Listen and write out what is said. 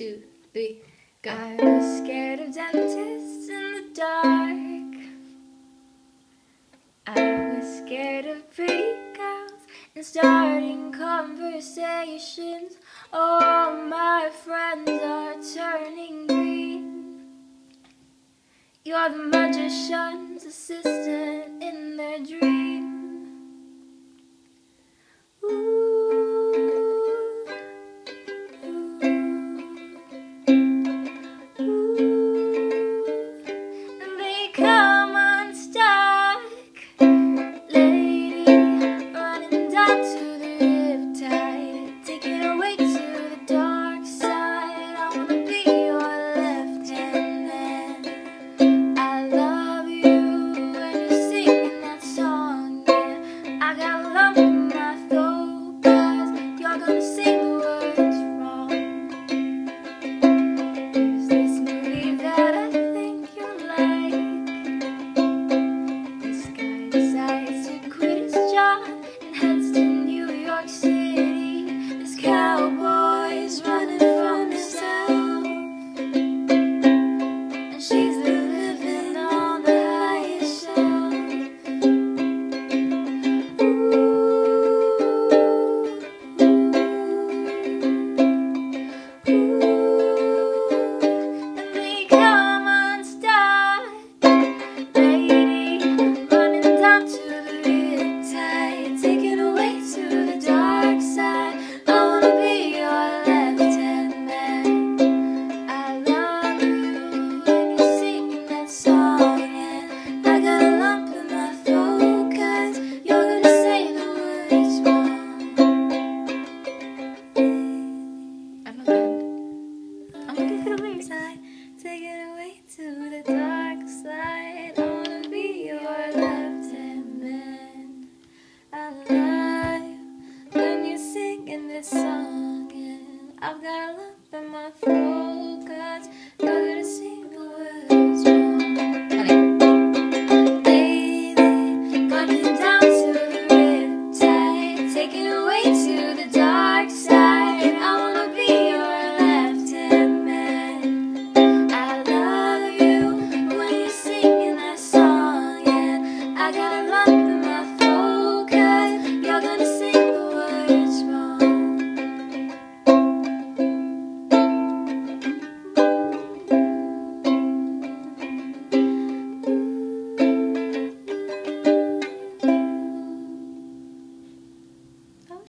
two, three, go. I was scared of dentists in the dark. I was scared of pretty girls and starting conversations. All my friends are turning green. You're the magician's assistant in their dreams. bye. Take it away to the dark side. I wanna be your left hand man. Alive when you sing in this song, and I've got a lump in my throat.